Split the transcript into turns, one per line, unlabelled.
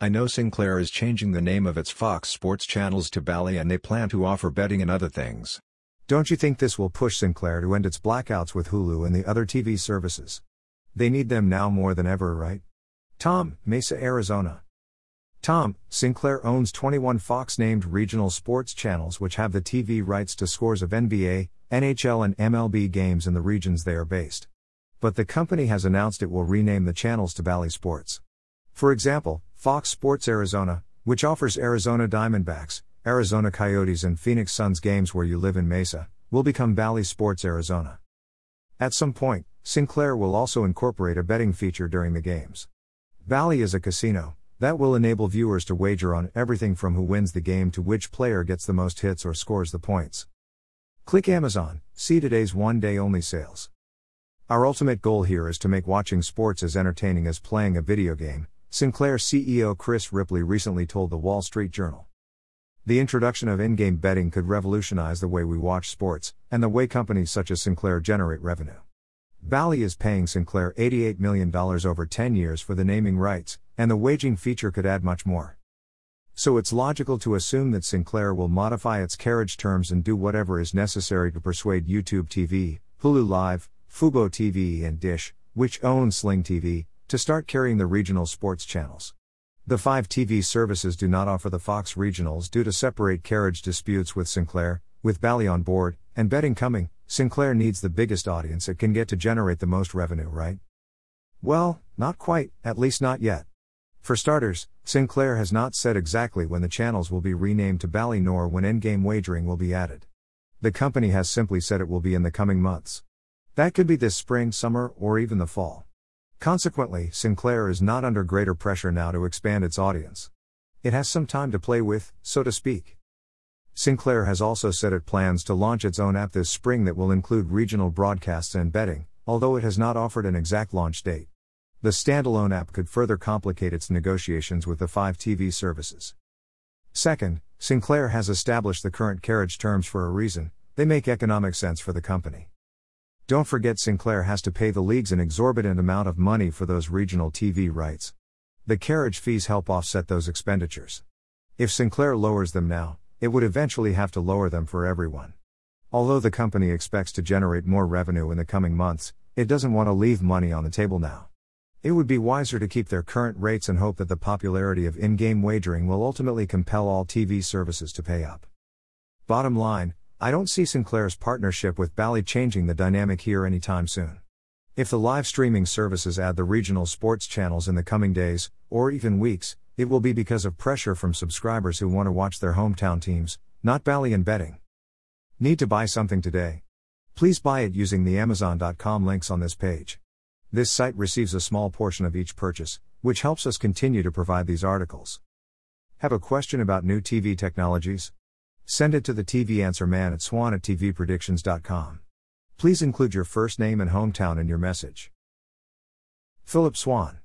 I know Sinclair is changing the name of its Fox Sports channels to Bally and they plan to offer betting and other things.
Don't you think this will push Sinclair to end its blackouts with Hulu and the other TV services? They need them now more than ever, right? Tom, Mesa, Arizona. Tom, Sinclair owns 21 Fox named regional sports channels which have the TV rights to scores of NBA, NHL, and MLB games in the regions they are based. But the company has announced it will rename the channels to Bally Sports. For example, Fox Sports Arizona, which offers Arizona Diamondbacks, Arizona Coyotes, and Phoenix Suns games where you live in Mesa, will become Bally Sports Arizona. At some point, Sinclair will also incorporate a betting feature during the games. Bally is a casino that will enable viewers to wager on everything from who wins the game to which player gets the most hits or scores the points. Click Amazon, see today's one day only sales. Our ultimate goal here is to make watching sports as entertaining as playing a video game, Sinclair CEO Chris Ripley recently told the Wall Street Journal. The introduction of in game betting could revolutionize the way we watch sports, and the way companies such as Sinclair generate revenue. Bally is paying Sinclair $88 million over 10 years for the naming rights, and the waging feature could add much more. So it's logical to assume that Sinclair will modify its carriage terms and do whatever is necessary to persuade YouTube TV, Hulu Live, Fubo TV, and Dish, which owns Sling TV, to start carrying the regional sports channels. The five TV services do not offer the Fox regionals due to separate carriage disputes with Sinclair, with Bally on board, and betting coming, Sinclair needs the biggest audience it can get to generate the most revenue, right? Well, not quite, at least not yet. For starters, Sinclair has not said exactly when the channels will be renamed to Bally nor when in-game wagering will be added. The company has simply said it will be in the coming months. That could be this spring, summer, or even the fall. Consequently, Sinclair is not under greater pressure now to expand its audience. It has some time to play with, so to speak. Sinclair has also said it plans to launch its own app this spring that will include regional broadcasts and betting, although it has not offered an exact launch date. The standalone app could further complicate its negotiations with the five TV services. Second, Sinclair has established the current carriage terms for a reason, they make economic sense for the company. Don't forget Sinclair has to pay the leagues an exorbitant amount of money for those regional TV rights. The carriage fees help offset those expenditures. If Sinclair lowers them now, it would eventually have to lower them for everyone. Although the company expects to generate more revenue in the coming months, it doesn't want to leave money on the table now. It would be wiser to keep their current rates and hope that the popularity of in game wagering will ultimately compel all TV services to pay up. Bottom line, I don't see Sinclair's partnership with Bally changing the dynamic here anytime soon. If the live streaming services add the regional sports channels in the coming days, or even weeks, it will be because of pressure from subscribers who want to watch their hometown teams, not Bally and betting. Need to buy something today? Please buy it using the Amazon.com links on this page. This site receives a small portion of each purchase, which helps us continue to provide these articles. Have a question about new TV technologies? Send it to the TV Answer Man at swan at tvpredictions.com. Please include your first name and hometown in your message. Phillip Swann.